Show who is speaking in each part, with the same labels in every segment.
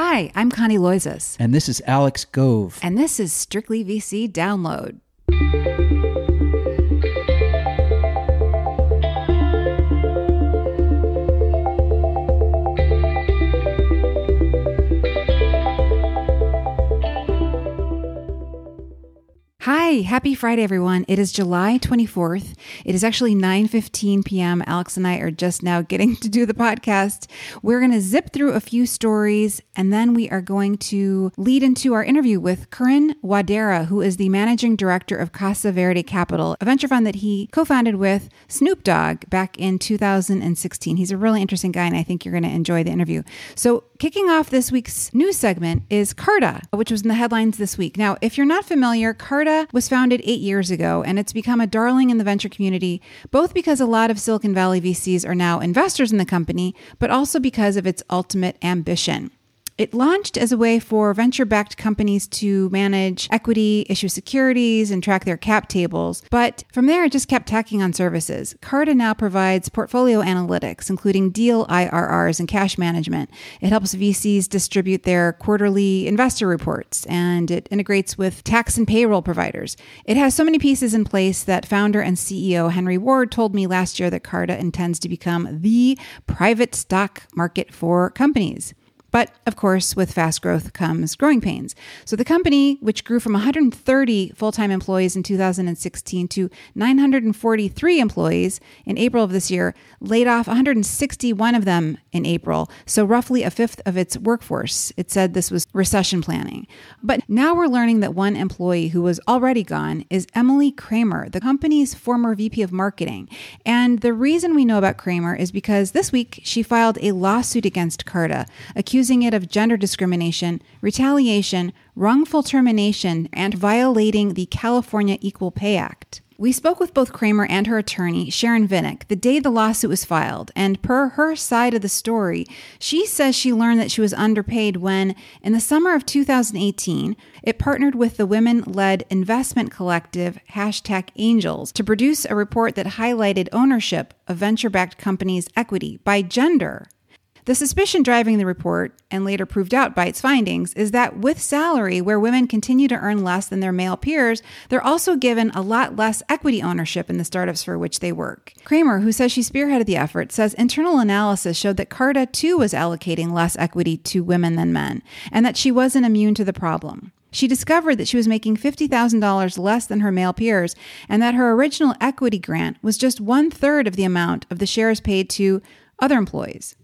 Speaker 1: Hi, I'm Connie Loizos.
Speaker 2: And this is Alex Gove.
Speaker 1: And this is Strictly VC Download. Hi, happy Friday everyone. It is July 24th. It is actually 9:15 p.m. Alex and I are just now getting to do the podcast. We're going to zip through a few stories and then we are going to lead into our interview with Karan Wadhera, who is the managing director of Casa Verde Capital, a venture fund that he co-founded with Snoop Dogg back in 2016. He's a really interesting guy and I think you're going to enjoy the interview. So, kicking off this week's news segment is Carta, which was in the headlines this week. Now, if you're not familiar, Carta was founded eight years ago, and it's become a darling in the venture community, both because a lot of Silicon Valley VCs are now investors in the company, but also because of its ultimate ambition. It launched as a way for venture backed companies to manage equity, issue securities, and track their cap tables. But from there, it just kept tacking on services. Carta now provides portfolio analytics, including deal IRRs and cash management. It helps VCs distribute their quarterly investor reports, and it integrates with tax and payroll providers. It has so many pieces in place that founder and CEO Henry Ward told me last year that Carta intends to become the private stock market for companies. But of course, with fast growth comes growing pains. So the company, which grew from 130 full time employees in 2016 to 943 employees in April of this year, laid off 161 of them in April, so roughly a fifth of its workforce. It said this was recession planning. But now we're learning that one employee who was already gone is Emily Kramer, the company's former VP of marketing. And the reason we know about Kramer is because this week she filed a lawsuit against Carta, accusing accusing it of gender discrimination, retaliation, wrongful termination, and violating the California Equal Pay Act. We spoke with both Kramer and her attorney, Sharon Vinick, the day the lawsuit was filed, and per her side of the story, she says she learned that she was underpaid when, in the summer of 2018, it partnered with the women led investment collective hashtag Angels to produce a report that highlighted ownership of venture backed companies' equity by gender. The suspicion driving the report, and later proved out by its findings, is that with salary, where women continue to earn less than their male peers, they're also given a lot less equity ownership in the startups for which they work. Kramer, who says she spearheaded the effort, says internal analysis showed that Carta too was allocating less equity to women than men, and that she wasn't immune to the problem. She discovered that she was making $50,000 less than her male peers and that her original equity grant was just one third of the amount of the shares paid to other employees.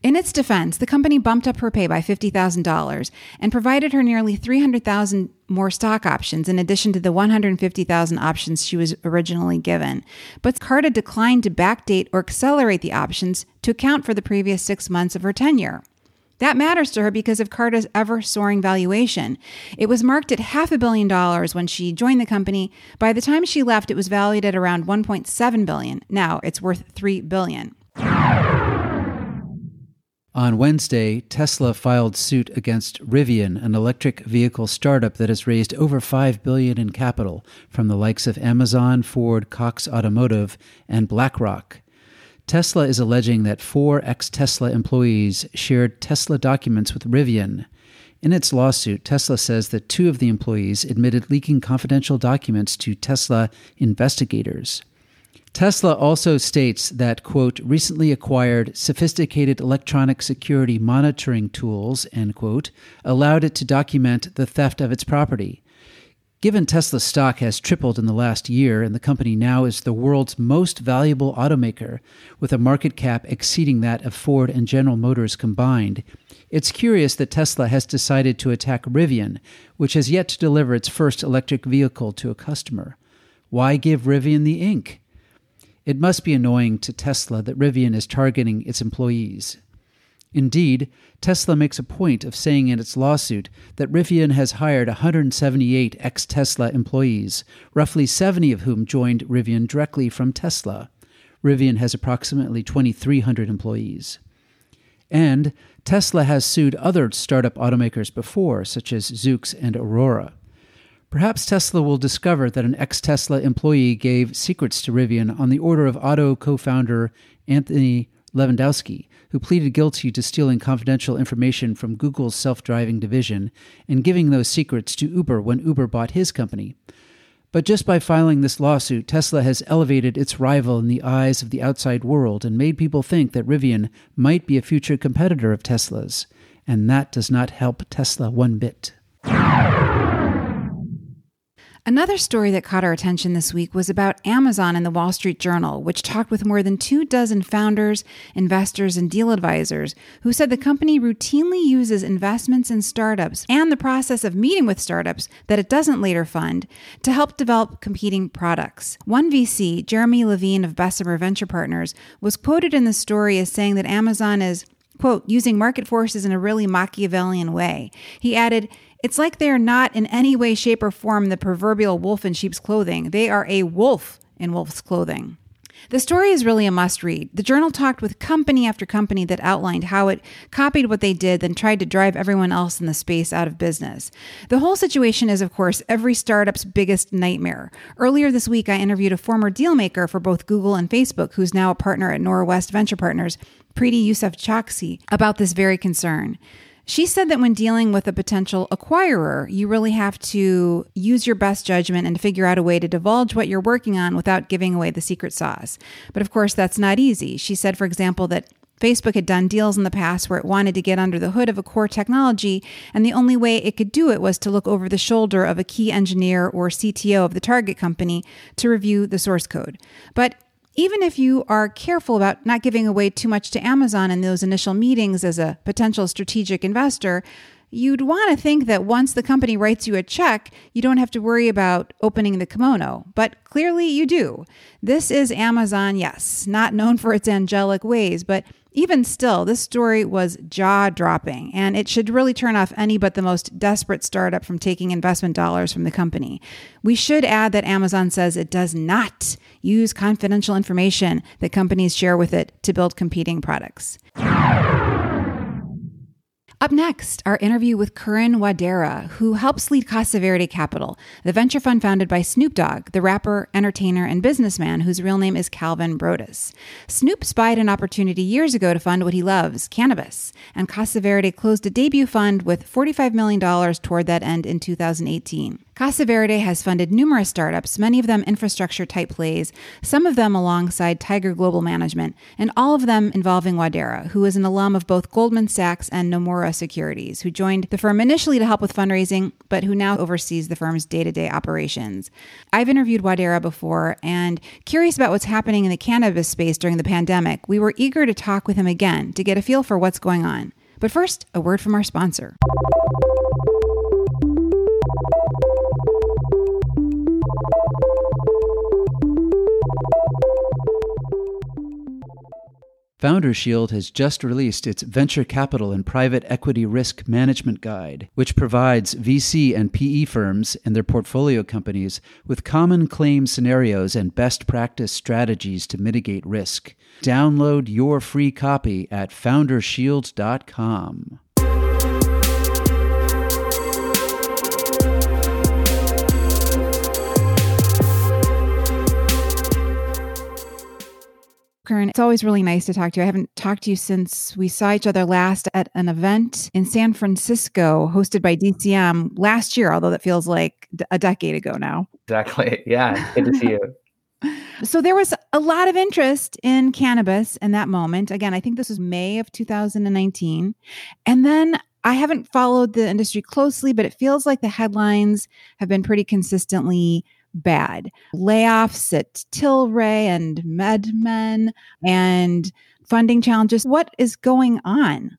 Speaker 1: In its defense, the company bumped up her pay by $50,000 and provided her nearly 300,000 more stock options in addition to the 150,000 options she was originally given. But Carta declined to backdate or accelerate the options to account for the previous 6 months of her tenure. That matters to her because of Carta's ever soaring valuation. It was marked at half a billion dollars when she joined the company. By the time she left, it was valued at around 1.7 billion. Now it's worth 3 billion.
Speaker 2: On Wednesday, Tesla filed suit against Rivian, an electric vehicle startup that has raised over 5 billion in capital from the likes of Amazon, Ford, Cox Automotive, and BlackRock. Tesla is alleging that four ex-Tesla employees shared Tesla documents with Rivian. In its lawsuit, Tesla says that two of the employees admitted leaking confidential documents to Tesla investigators. Tesla also states that, quote, recently acquired sophisticated electronic security monitoring tools, end quote, allowed it to document the theft of its property. Given Tesla's stock has tripled in the last year and the company now is the world's most valuable automaker, with a market cap exceeding that of Ford and General Motors combined, it's curious that Tesla has decided to attack Rivian, which has yet to deliver its first electric vehicle to a customer. Why give Rivian the ink? It must be annoying to Tesla that Rivian is targeting its employees. Indeed, Tesla makes a point of saying in its lawsuit that Rivian has hired 178 ex Tesla employees, roughly 70 of whom joined Rivian directly from Tesla. Rivian has approximately 2,300 employees. And Tesla has sued other startup automakers before, such as Zoox and Aurora. Perhaps Tesla will discover that an ex Tesla employee gave secrets to Rivian on the order of Otto co founder Anthony Levandowski, who pleaded guilty to stealing confidential information from Google's self driving division and giving those secrets to Uber when Uber bought his company. But just by filing this lawsuit, Tesla has elevated its rival in the eyes of the outside world and made people think that Rivian might be a future competitor of Tesla's. And that does not help Tesla one bit.
Speaker 1: Another story that caught our attention this week was about Amazon in the Wall Street Journal, which talked with more than two dozen founders, investors, and deal advisors who said the company routinely uses investments in startups and the process of meeting with startups that it doesn't later fund to help develop competing products. One VC, Jeremy Levine of Bessemer Venture Partners, was quoted in the story as saying that Amazon is quote, using market forces in a really Machiavellian way. He added, it's like they are not in any way, shape, or form the proverbial wolf in sheep's clothing. They are a wolf in wolf's clothing. The story is really a must read. The journal talked with company after company that outlined how it copied what they did, then tried to drive everyone else in the space out of business. The whole situation is, of course, every startup's biggest nightmare. Earlier this week, I interviewed a former dealmaker for both Google and Facebook, who's now a partner at Norwest Venture Partners, Preeti Yousafzai, about this very concern. She said that when dealing with a potential acquirer, you really have to use your best judgment and figure out a way to divulge what you're working on without giving away the secret sauce. But of course, that's not easy. She said, for example, that Facebook had done deals in the past where it wanted to get under the hood of a core technology, and the only way it could do it was to look over the shoulder of a key engineer or CTO of the target company to review the source code. But even if you are careful about not giving away too much to Amazon in those initial meetings as a potential strategic investor, you'd want to think that once the company writes you a check, you don't have to worry about opening the kimono. But clearly you do. This is Amazon, yes, not known for its angelic ways, but even still, this story was jaw dropping, and it should really turn off any but the most desperate startup from taking investment dollars from the company. We should add that Amazon says it does not use confidential information that companies share with it to build competing products. Up next, our interview with Karan Wadhera, who helps lead Casa Verde Capital, the venture fund founded by Snoop Dogg, the rapper, entertainer, and businessman whose real name is Calvin Broadus. Snoop spied an opportunity years ago to fund what he loves, cannabis, and Casa Verde closed a debut fund with $45 million toward that end in 2018. Casa Verde has funded numerous startups, many of them infrastructure type plays, some of them alongside Tiger Global Management, and all of them involving Wadhera, who is an alum of both Goldman Sachs and Nomura Securities, who joined the firm initially to help with fundraising, but who now oversees the firm's day to day operations. I've interviewed Wadhera before, and curious about what's happening in the cannabis space during the pandemic, we were eager to talk with him again to get a feel for what's going on. But first, a word from our sponsor.
Speaker 2: Founder Shield has just released its Venture Capital and Private Equity Risk Management Guide, which provides VC and PE firms and their portfolio companies with common claim scenarios and best practice strategies to mitigate risk. Download your free copy at foundershield.com.
Speaker 1: Karan, it's always really nice to talk to you. I haven't talked to you since we saw each other last at an event in San Francisco hosted by DCM last year, although that feels like a decade ago now.
Speaker 3: Exactly. Yeah. Good to see you.
Speaker 1: So there was a lot of interest in cannabis in that moment. Again, I think this was May of 2019. And then I haven't followed the industry closely, but it feels like the headlines have been pretty consistently bad. Layoffs at Tilray and MedMen and funding challenges. What is going on?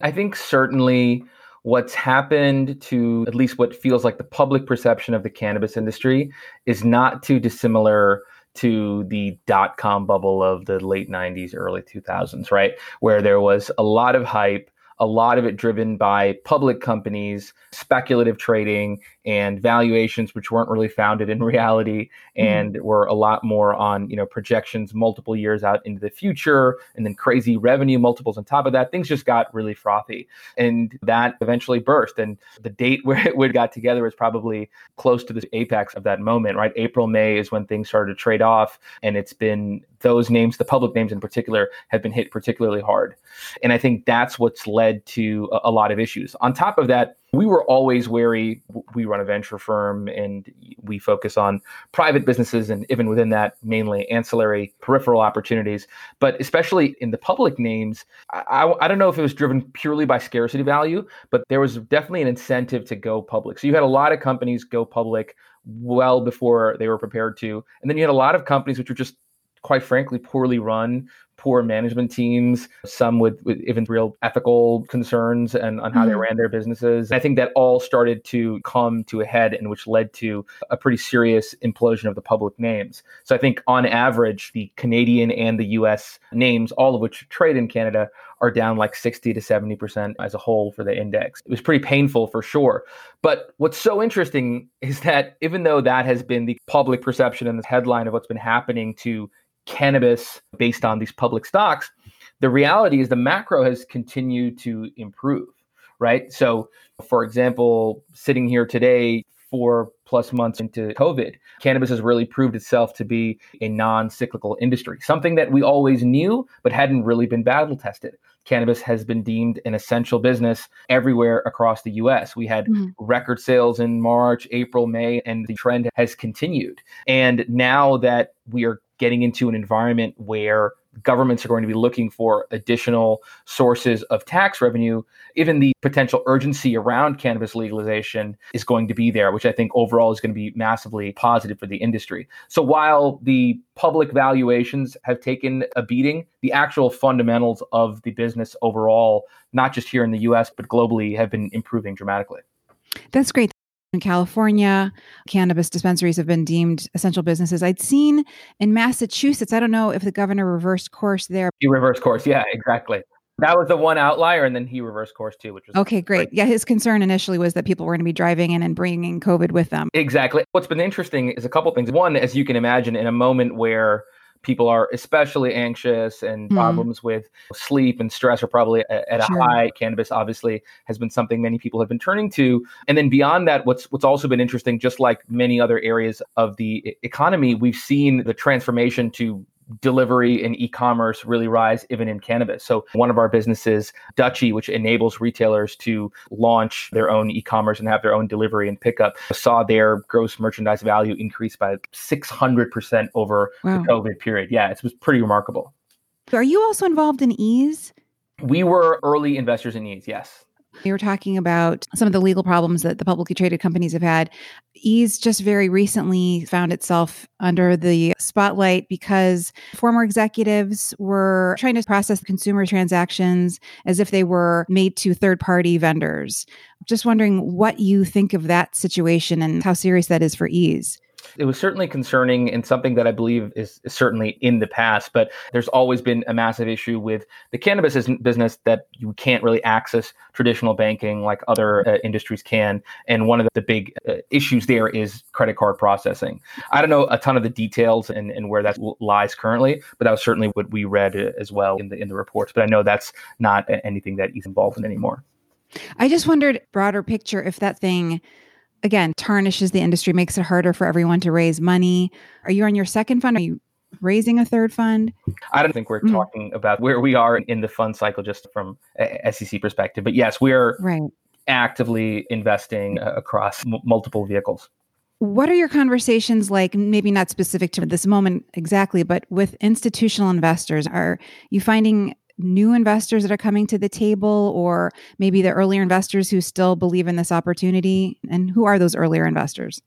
Speaker 3: I think certainly what's happened to at least what feels like the public perception of the cannabis industry is not too dissimilar to the dot com bubble of the late 90s, early 2000s, right? Where there was a lot of hype, a lot of it driven by public companies, speculative trading, and valuations which weren't really founded in reality and mm-hmm. were a lot more on you know projections multiple years out into the future and then crazy revenue multiples on top of that things just got really frothy. And that eventually burst and the date where it would got together was probably close to the apex of that moment right? April may is when things started to trade off and it's been those names the public names in particular have been hit particularly hard. And i think that's what's led to a, a lot of issues. On top of that we were always wary. We run a venture firm and we focus on private businesses and even within that, mainly ancillary peripheral opportunities. But especially in the public names, I, I, don't know if it was driven purely by scarcity value, but there was definitely an incentive to go public. So you had a lot of companies go public well before they were prepared to. And then you had a lot of companies which were just quite frankly poorly run poor management teams, some with, with even real ethical concerns and on how mm-hmm. they ran their businesses. And I think that all started to come to a head and which led to a pretty serious implosion of the public names. So I think on average, the Canadian and the US names, all of which trade in Canada, are down like 60 to 70% as a whole for the index. It was pretty painful for sure. But what's so interesting is that even though that has been the public perception and the headline of what's been happening to cannabis based on these public stocks, the reality is the macro has continued to improve, right? So, for example, sitting here today, four plus months into COVID, cannabis has really proved itself to be a non cyclical industry, something that we always knew but hadn't really been battle tested. Cannabis has been deemed an essential business everywhere across the US. We had mm-hmm. record sales in March, April, May, and the trend has continued. And now that we are getting into an environment where governments are going to be looking for additional sources of tax revenue, even the potential urgency around cannabis legalization is going to be there, which I think overall is going to be massively positive for the industry. So while the public valuations have taken a beating, the actual fundamentals of the business overall, not just here in the US, but globally, have been improving dramatically.
Speaker 1: That's great. In California, cannabis dispensaries have been deemed essential businesses. I'd seen in Massachusetts, I don't know if the governor reversed course there.
Speaker 3: He reversed course. Yeah, exactly. That was the one outlier, and then he reversed course too, which was
Speaker 1: okay. Great. great. Yeah, his concern initially was that people were going to be driving in and bringing COVID with them.
Speaker 3: Exactly. What's been interesting is a couple things. One, as you can imagine, in a moment where people are especially anxious and mm. problems with sleep and stress are probably at, at sure. a high cannabis obviously has been something many people have been turning to and then beyond that what's what's also been interesting just like many other areas of the economy we've seen the transformation to delivery and e-commerce really rise even in cannabis. So one of our businesses, Dutchie, which enables retailers to launch their own e-commerce and have their own delivery and pickup, saw their gross merchandise value increase by 600% over wow. the COVID period. Yeah, it was pretty remarkable.
Speaker 1: Are you also involved in Eaze?
Speaker 3: We were early investors in Eaze, yes.
Speaker 1: You were talking about some of the legal problems that the publicly traded companies have had. Eaze just very recently found itself under the spotlight because former executives were trying to process consumer transactions as if they were made to third party vendors. Just wondering what you think of that situation and how serious that is for Eaze.
Speaker 3: It was certainly concerning and something that I believe is, certainly in the past, but there's always been a massive issue with the cannabis business that you can't really access traditional banking like other uh, industries can. And one of the, big uh, issues there is credit card processing. I don't know a ton of the details and, and where that lies currently, but that was certainly what we read uh, as well in the in the reports. But I know that's not anything that he's involved in anymore.
Speaker 1: I just wondered, broader picture, if that thing again tarnishes the industry, makes it harder for everyone to raise money. Are you on your second fund? Are you raising a third fund?
Speaker 3: I don't think we're mm-hmm. talking about where we are in the fund cycle just from a SEC perspective. But yes, we're right. actively investing uh, across m- multiple vehicles.
Speaker 1: What are your conversations like? Maybe not specific to this moment exactly, but with institutional investors, are you finding new investors that are coming to the table or maybe the earlier investors who still believe in this opportunity? And who are those earlier investors?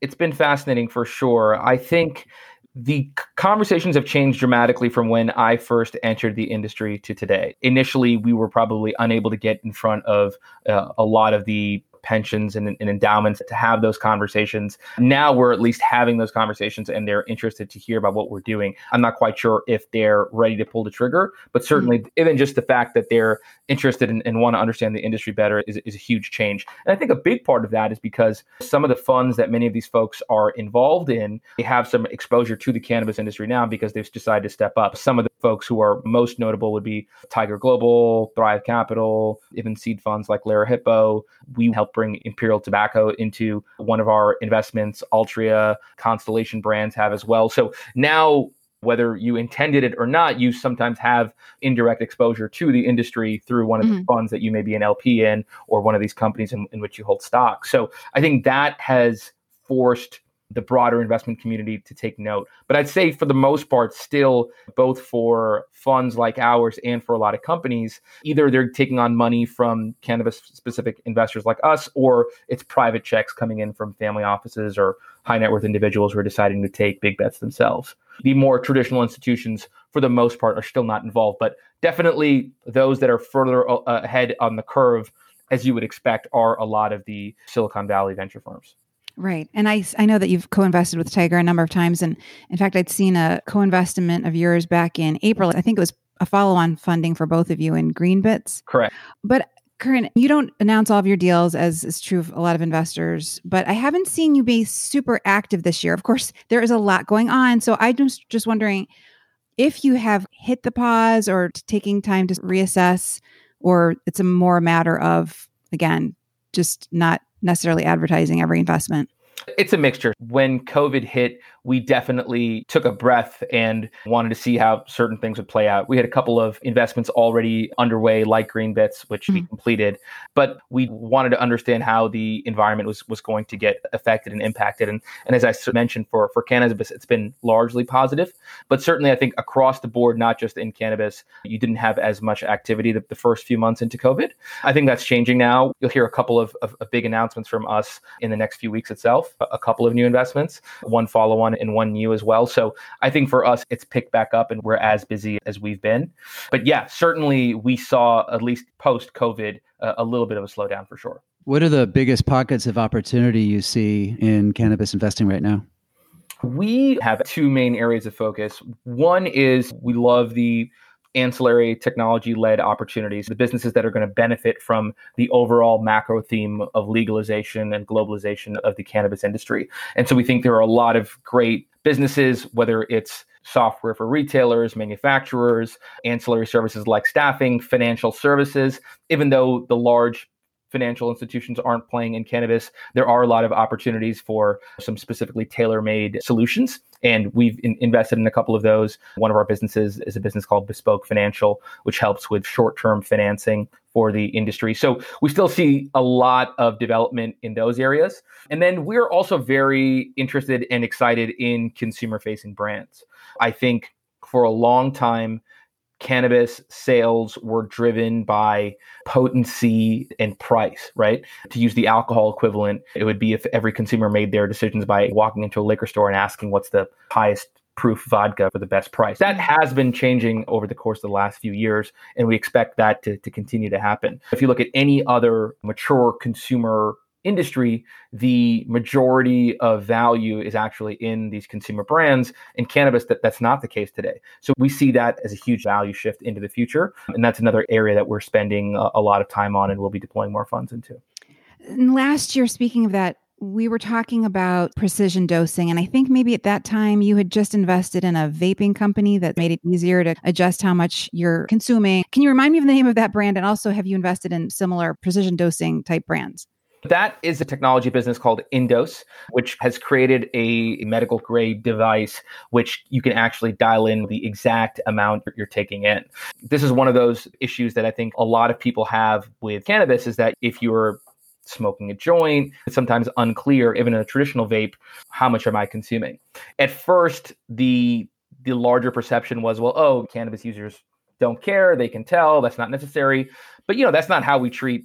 Speaker 3: It's been fascinating for sure. I think the conversations have changed dramatically from when I first entered the industry to today. Initially, we were probably unable to get in front of uh, a lot of the pensions and, and, endowments to have those conversations. Now we're at least having those conversations and they're interested to hear about what we're doing. I'm not quite sure if they're ready to pull the trigger, but certainly mm-hmm. even just the fact that they're interested in, and want to understand the industry better is, is a huge change. And I think a big part of that is because some of the funds that many of these folks are involved in, they have some exposure to the cannabis industry now because they've decided to step up. Some of the folks who are most notable would be Tiger Global, Thrive Capital, even seed funds like Lerer Hippeau. We help bring Imperial Tobacco into one of our investments. Altria, Constellation Brands have as well. So now whether you intended it or not, you sometimes have indirect exposure to the industry through one of mm-hmm. the funds that you may be an LP in or one of these companies in, in which you hold stock. So I think that has forced the broader investment community to take note. But I'd say for the most part, still, both for funds like ours and for a lot of companies, either they're taking on money from cannabis specific investors like us, or it's private checks coming in from family offices or high net worth individuals who are deciding to take big bets themselves. The more traditional institutions, for the most part, are still not involved, but definitely those that are further uh, ahead on the curve, as you would expect, are a lot of the Silicon Valley venture firms.
Speaker 1: Right. And I, I know that you've co invested with Tiger a number of times. And in fact, I'd seen a co investment of yours back in April. I think it was a follow on funding for both of you in Greenbits.
Speaker 3: Correct.
Speaker 1: But Karan, you don't announce all of your deals as is true of a lot of investors, but I haven't seen you be super active this year. Of course, there is a lot going on. So I'm just, just wondering if you have hit the pause or taking time to reassess, or it's a more matter of, again, just not necessarily advertising every investment?
Speaker 3: It's a mixture. When COVID hit, we definitely took a breath and wanted to see how certain things would play out. We had a couple of investments already underway, like Greenbits, which mm-hmm. we completed, but we wanted to understand how the environment was was going to get affected and impacted. And and as I mentioned, for for cannabis, it's been largely positive, but certainly I think across the board, not just in cannabis, you didn't have as much activity the, the first few months into COVID. I think that's changing now. You'll hear a couple of, of, of big announcements from us in the next few weeks itself. A, a couple of new investments, one follow on one and one new as well. So I think for us, it's picked back up and we're as busy as we've been. But yeah, certainly we saw, at least post COVID, uh, a little bit of a slowdown for sure.
Speaker 2: What are the biggest pockets of opportunity you see in cannabis investing right now?
Speaker 3: We have two main areas of focus. One is we love the ancillary technology led opportunities, the businesses that are going to benefit from the overall macro theme of legalization and globalization of the cannabis industry. And so we think there are a lot of great businesses, whether it's software for retailers, manufacturers, ancillary services like staffing, financial services, even though the large financial institutions aren't playing in cannabis, there are a lot of opportunities for some specifically tailor made solutions. And we've in- invested in a couple of those. One of our businesses is a business called Bespoke Financial, which helps with short term financing for the industry. So we still see a lot of development in those areas. And then we're also very interested and excited in consumer facing brands. I think for a long time, cannabis sales were driven by potency and price, right? To use the alcohol equivalent, it would be if every consumer made their decisions by walking into a liquor store and asking what's the highest proof vodka for the best price. That mm-hmm. has been changing over the course of the last few years, and we expect that to, to continue to happen. If you look at any other mature consumer industry, the majority of value is actually in these consumer brands. In cannabis, that, that's not the case today. So we see that as a huge value shift into the future. And that's another area that we're spending a, a lot of time on and we'll be deploying more funds into.
Speaker 1: And last year, speaking of that, we were talking about precision dosing. And I think maybe at that time you had just invested in a vaping company that made it easier to adjust how much you're consuming. Can you remind me of the name of that brand? And also, have you invested in similar precision dosing type brands?
Speaker 3: That is a technology business called Indose, which has created a medical grade device which you can actually dial in the exact amount you're taking in. This is one of those issues that I think a lot of people have with cannabis is that if you're smoking a joint, it's sometimes unclear, even in a traditional vape, how much am I consuming? At first, the the larger perception was, well, oh, cannabis users don't care, they can tell, that's not necessary. But you know, that's not how we treat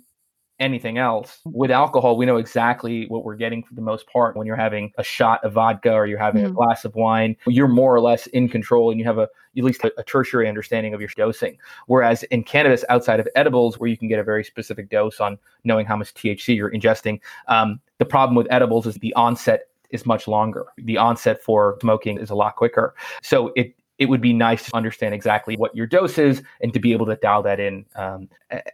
Speaker 3: anything else. With alcohol, we know exactly what we're getting for the most part. When you're having a shot of vodka or you're having mm. a mm-hmm. glass of wine, you're more or less in control and you have a at least a, a, tertiary understanding of your dosing. Whereas in cannabis, outside of edibles, where you can get a very specific dose on knowing how much THC you're ingesting, um, the problem with edibles is the onset is much longer. The onset for smoking is a lot quicker. So it it would be nice to understand exactly what your dose is and to be able to dial that in um,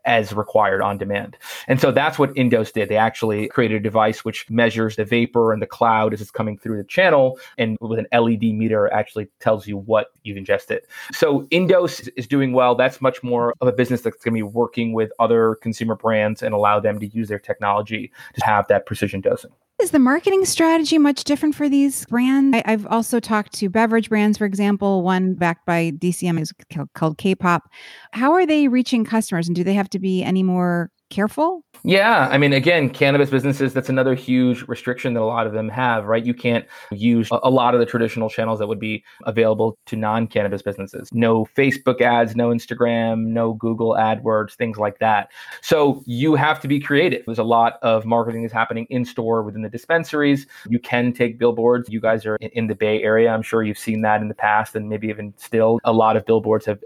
Speaker 3: as required on demand. And so that's what Indose did. They actually created a device which measures the vapor and the cloud as it's coming through the channel, and with an LED meter actually tells you what you've ingested. So Indose is doing well. That's much more of a business that's going to be working with other consumer brands and allow them to use their technology to have that precision dosing.
Speaker 1: Is the marketing strategy much different for these brands? I, have also talked to beverage brands, for example, one backed by DCM is called K-pop. How are they reaching customers, and do they have to be any more careful?
Speaker 3: Yeah, I mean, again, cannabis businesses, that's another huge restriction that a lot of them have, right? You can't use a lot of the traditional channels that would be available to non cannabis businesses. No Facebook ads, no Instagram, no Google AdWords, things like that. So you have to be creative. There's a lot of marketing that's happening in store within the dispensaries. You can take billboards. You guys are in the Bay Area. I'm sure you've seen that in the past and maybe even still. A lot of billboards have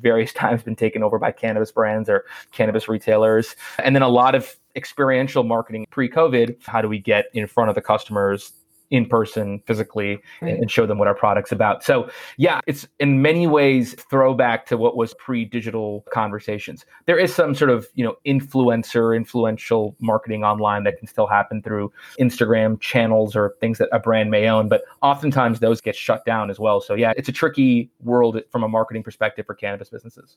Speaker 3: various times been taken over by cannabis brands or cannabis retailers. And then a lot of experiential marketing pre COVID. How do we get in front of the customers in person physically right. and show them what our product's about. So, yeah, it's in many ways throwback to what was pre-digital conversations. There is some sort of, you know, influencer, influential marketing online that can still happen through Instagram channels or things that a brand may own, but oftentimes those get shut down as well. So, yeah, it's a tricky world from a marketing perspective for cannabis businesses.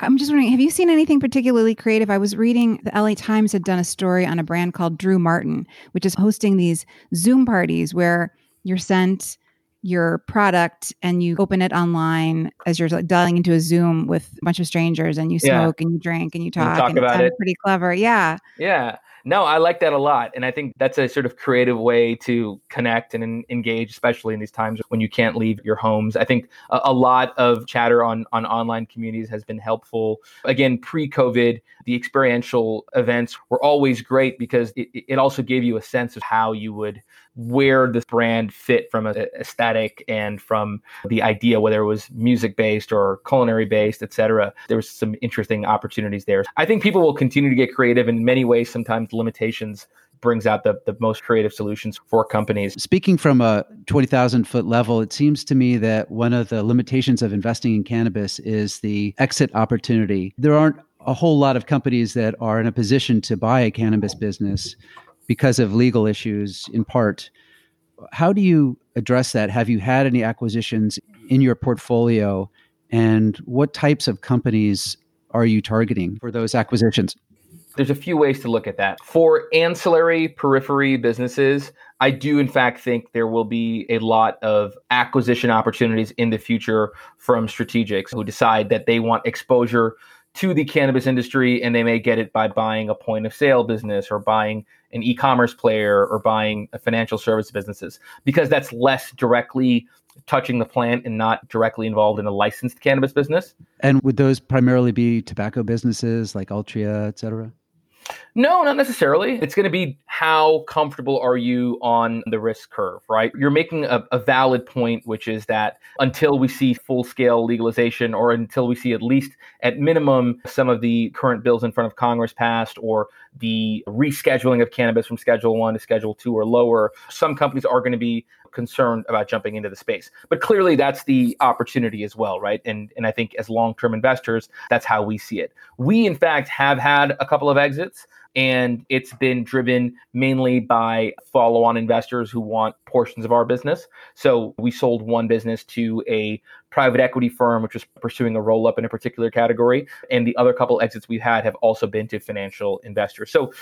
Speaker 1: I'm just wondering, have you seen anything particularly creative? I was reading the LA Times had done a story on a brand called Drew Martin, which is hosting these Zoom parties where you're sent your product and you open it online as you're like dialing into a Zoom with a bunch of strangers and you smoke yeah. and you drink and you talk,
Speaker 3: you talk
Speaker 1: and
Speaker 3: about it.
Speaker 1: Pretty clever, yeah.
Speaker 3: Yeah. No, I like that a lot. And I think that's a sort of creative way to connect and engage, especially in these times when you can't leave your homes. I think a, a lot of chatter on, on online communities has been helpful. Again, pre COVID, the experiential events were always great because it, it also gave you a sense of how you would where this brand fit from a aesthetic and from the idea whether it was music based or culinary based etc there was some interesting opportunities there i think people will continue to get creative in many ways sometimes limitations brings out the, the most creative solutions for companies.
Speaker 2: Speaking from a 20,000 foot level, it seems to me that one of the limitations of investing in cannabis is the exit opportunity. There aren't a whole lot of companies that are in a position to buy a cannabis business because of legal issues in part. How do you address that? Have you had any acquisitions in your portfolio? And what types of companies are you targeting for those acquisitions?
Speaker 3: There's a few ways to look at that. For ancillary periphery businesses, I do in fact think there will be a lot of acquisition opportunities in the future from strategics who decide that they want exposure to the cannabis industry and they may get it by buying a point of sale business or buying an e-commerce player or buying a financial service businesses because that's less directly touching the plant and not directly involved in a licensed cannabis business.
Speaker 2: And would those primarily be tobacco businesses like Altria, et cetera?
Speaker 3: No, not necessarily. It's going to be how comfortable are you on the risk curve, right? You're making a, a valid point, which is that until we see full scale legalization or until we see at least at minimum some of the current bills in front of Congress passed or the rescheduling of cannabis from Schedule 1 to Schedule 2 or lower, some companies are going to be concerned about jumping into the space. But clearly that's the opportunity as well, right? And and I think as long-term investors, that's how we see it. We in fact have had a couple of exits and it's been driven mainly by follow on investors who want portions of our business. So we sold one business to a private equity firm, which was pursuing a roll up in a particular category. And the other couple exits we've had have also been to financial investors. So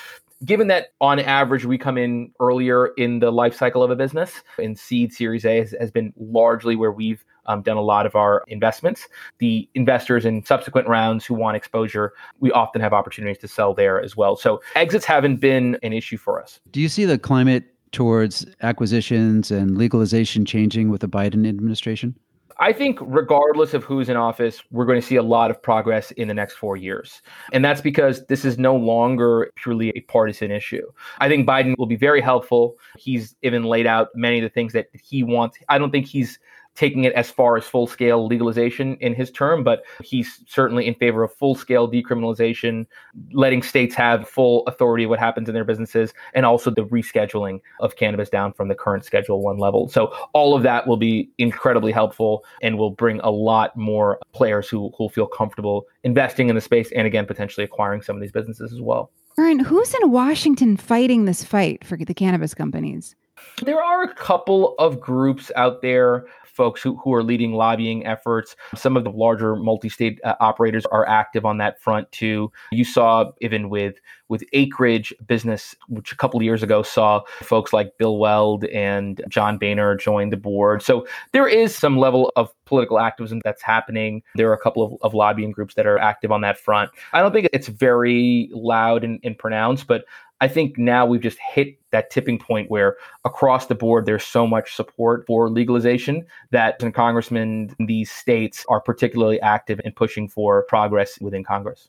Speaker 3: given that on average we come in earlier in the life cycle of a business, in seed series A has, has been largely where we've um, done a lot of our investments. The investors in subsequent rounds who want exposure, we often have opportunities to sell there as well. So exits haven't been an issue for us.
Speaker 2: Do you see the climate towards acquisitions and legalization changing with the Biden administration?
Speaker 3: I think, regardless of who's in office, we're going to see a lot of progress in the next four years. And that's because this is no longer purely a partisan issue. I think Biden will be very helpful. He's even laid out many of the things that he wants. I don't think he's taking it as far as full scale legalization in his term, but he's certainly in favor of full scale decriminalization, letting states have full authority of what happens in their businesses, and also the rescheduling of cannabis down from the current Schedule One level. So all of that will be incredibly helpful and will bring a lot more players who who feel comfortable investing in the space and again potentially acquiring some of these businesses as well.
Speaker 1: Aaron, who's in Washington fighting this fight for the cannabis companies?
Speaker 3: There are a couple of groups out there folks who, who are leading lobbying efforts. Some of the larger multi-state uh, operators are active on that front too. You saw even with with Acreage Business, which a couple of years ago saw folks like Bill Weld and John Boehner join the board. So there is some level of political activism that's happening. There are a couple of, of lobbying groups that are active on that front. I don't think it's very loud and, and pronounced, but I think now we've just hit that tipping point where across the board there's so much support for legalization that congressmen in these states are particularly active in pushing for progress within Congress.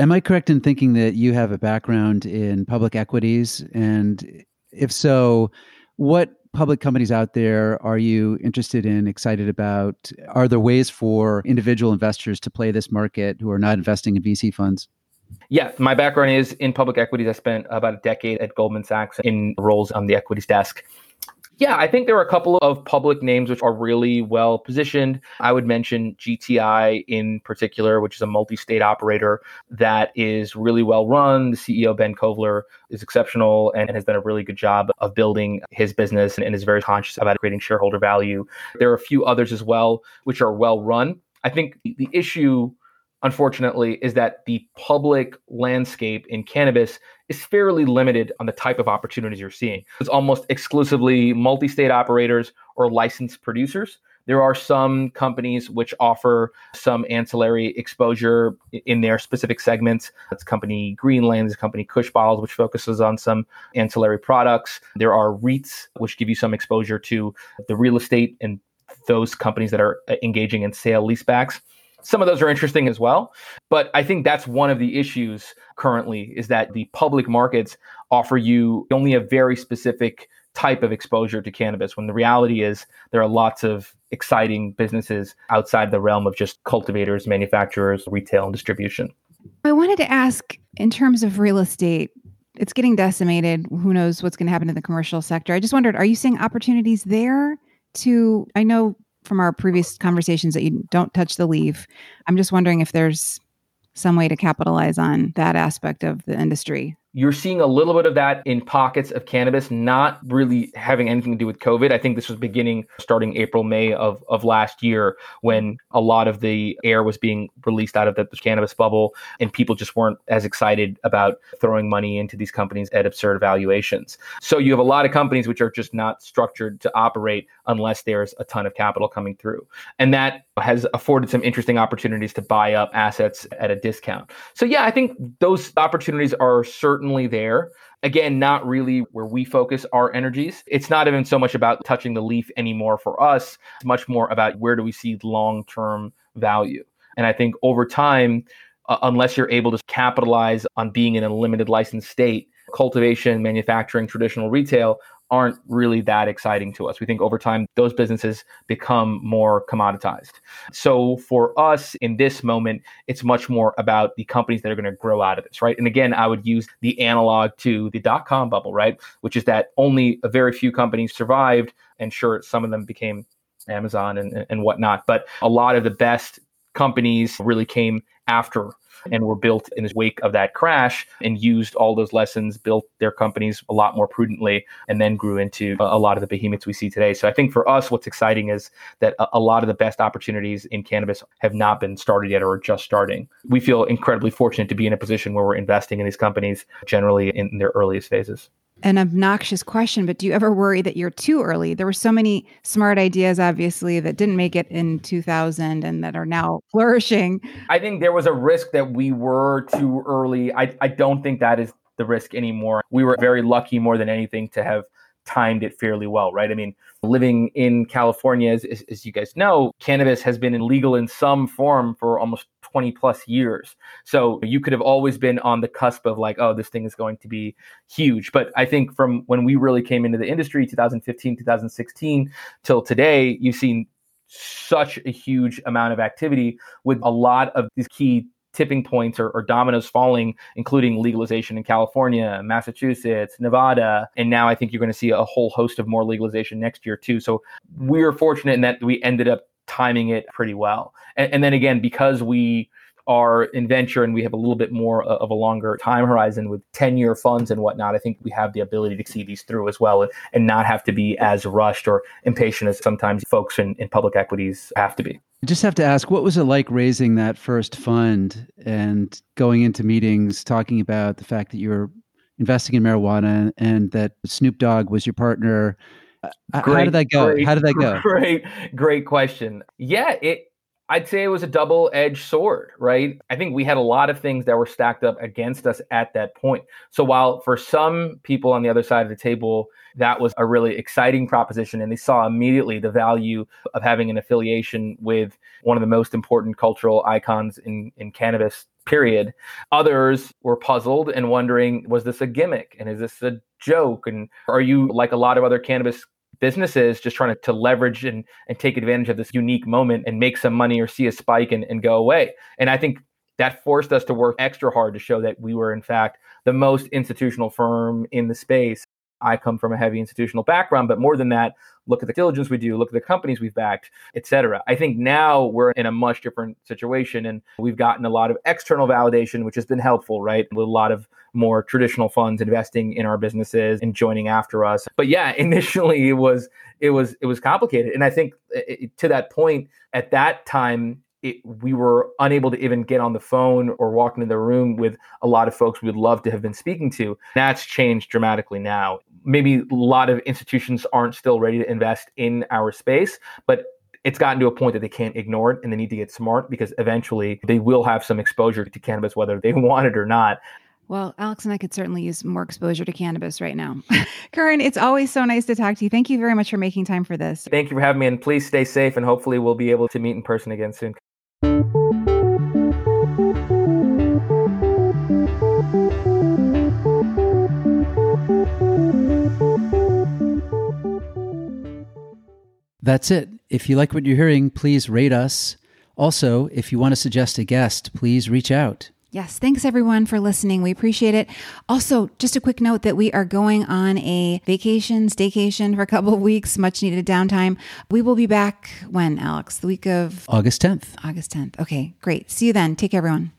Speaker 2: Am I correct in thinking that you have a background in public equities? And if so, what public companies out there are you interested in, excited about? Are there ways for individual investors to play this market who are not investing in VC funds?
Speaker 3: Yeah, my background is in public equities. I spent about a decade at Goldman Sachs in roles on the equities desk. Yeah, I think there are a couple of public names which are really well positioned. I would mention GTI in particular, which is a multi state operator that is really well run. The CEO, Ben Kovler, is exceptional and has done a really good job of building his business and is very conscious about creating shareholder value. There are a few others as well, which are well run. I think the issue unfortunately, is that the public landscape in cannabis is fairly limited on the type of opportunities you're seeing. It's almost exclusively multi state operators or licensed producers. There are some companies which offer some ancillary exposure in their specific segments. That's company Greenlane, this company Kush Bottles, which focuses on some ancillary products. There are REITs, which give you some exposure to the real estate and those companies that are uh, engaging in sale leasebacks some of those are interesting as well but i think that's one of the issues currently is that the public markets offer you only a very specific type of exposure to cannabis when the reality is there are lots of exciting businesses outside the realm of just cultivators manufacturers retail and distribution.
Speaker 1: I wanted to ask in terms of real estate it's getting decimated. Who knows what's going to happen in the commercial sector? I just wondered are you seeing opportunities there to i know from our previous conversations that you don't touch the leaf. I'm just wondering if there's some way to capitalize on that aspect of the industry.
Speaker 3: You're seeing a little bit of that in pockets of cannabis, not really having anything to do with COVID. I think this was beginning starting April, May of, of last year when a lot of the air was being released out of the, cannabis bubble and people just weren't as excited about throwing money into these companies at absurd valuations. So you have a lot of companies which are just not structured to operate unless there's a ton of capital coming through. And that has afforded some interesting opportunities to buy up assets at a discount. So yeah, I think those opportunities are certain certainly there. Again, not really where we focus our energies. It's not even so much about touching the leaf anymore for us. It's much more about where do we see long term value. And I think over time, uh, unless you're able to capitalize on being in a limited license state, cultivation, manufacturing, traditional retail aren't really that exciting to us. We think over time those businesses become more commoditized. So for us in this moment, it's much more about the companies that are going to grow out of this, right? And again, I would use the analog to the dot com bubble, right? Which is that only a very few companies survived. And sure, some of them became Amazon and, and whatnot. But a lot of the best companies really came after and were built in the wake of that crash and used all those lessons, built their companies a lot more prudently, and then grew into a, lot of the behemoths we see today. So I think for us, what's exciting is that a, lot of the best opportunities in cannabis have not been started yet or are just starting. We feel incredibly fortunate to be in a position where we're investing in these companies generally in their earliest phases
Speaker 1: an obnoxious question, but do you ever worry that you're too early? There were so many smart ideas, obviously, that didn't make it in 2000 and that are now flourishing.
Speaker 3: I think there was a risk that we were too early. I, I don't think that is the risk anymore. We were very lucky more than anything to have timed it fairly well, right? I mean, living in California, as, as, you guys know, cannabis has been illegal in some form for almost 20 plus years. So you could have always been on the cusp of like, oh, this thing is going to be huge. But I think from when we really came into the industry, 2015, 2016, till today, you've seen such a huge amount of activity with a lot of these key tipping points or, or, dominoes falling, including legalization in California, Massachusetts, Nevada. And now I think you're going to see a whole host of more legalization next year, too. So we're fortunate in that we ended up timing it pretty well. And, and then again, because we are in venture and we have a little bit more uh, of a longer time horizon with 10 year funds and whatnot, I think we have the ability to see these through as well and, and not have to be as rushed or impatient as sometimes folks in, in public equities have to be.
Speaker 2: I just have to ask, what was it like raising that first fund and going into meetings talking about the fact that you were investing in marijuana and that Snoop Dogg was your partner? Uh, great, How did that go? Great, How did that go?
Speaker 3: Great, great question. Yeah, it I'd say it was a double edged sword, right? I think we had a lot of things that were stacked up against us at that point. So while for some people on the other side of the table, that was a really exciting proposition, and they saw immediately the value of having an affiliation with one of the most important cultural icons in, in cannabis, period. Others were puzzled and wondering, was this a gimmick? And is this a joke? And are you like a lot of other cannabis businesses just trying to, to leverage and, and take advantage of this unique moment and make some money or see a spike and, and go away. And I think that forced us to work extra hard to show that we were, in fact, the most institutional firm in the space. I come from a heavy institutional background, but more than that, look at the diligence we do, look at the companies we've backed, et cetera. I think now we're in a much different situation and we've gotten a lot of external validation, which has been helpful, right? With a lot of more traditional funds investing in our businesses and joining after us. But yeah, initially it was it was it was complicated. And I think it, to that point at that time it, we were unable to even get on the phone or walk into the room with a lot of folks we would love to have been speaking to. That's changed dramatically now. Maybe a lot of institutions aren't still ready to invest in our space, but it's gotten to a point that they can't ignore it and they need to get smart because eventually they will have some exposure to cannabis, whether they want it or not.
Speaker 1: Well, Alex and I could certainly use more exposure to cannabis right now. Karan, it's always so nice to talk to you. Thank you very much for making time for this.
Speaker 3: Thank you for having me, and please stay safe, and hopefully, we'll be able to meet in person again soon.
Speaker 2: That's it. If you like what you're hearing, please rate us. Also, if you want to suggest a guest, please reach out.
Speaker 1: Yes, thanks everyone for listening. We appreciate it. Also, just a quick note that we are going on a vacation, staycation for a couple of weeks, much needed downtime. We will be back when, Alex? The week of
Speaker 2: August 10th.
Speaker 1: August 10th. Okay, great. See you then. Take care, everyone.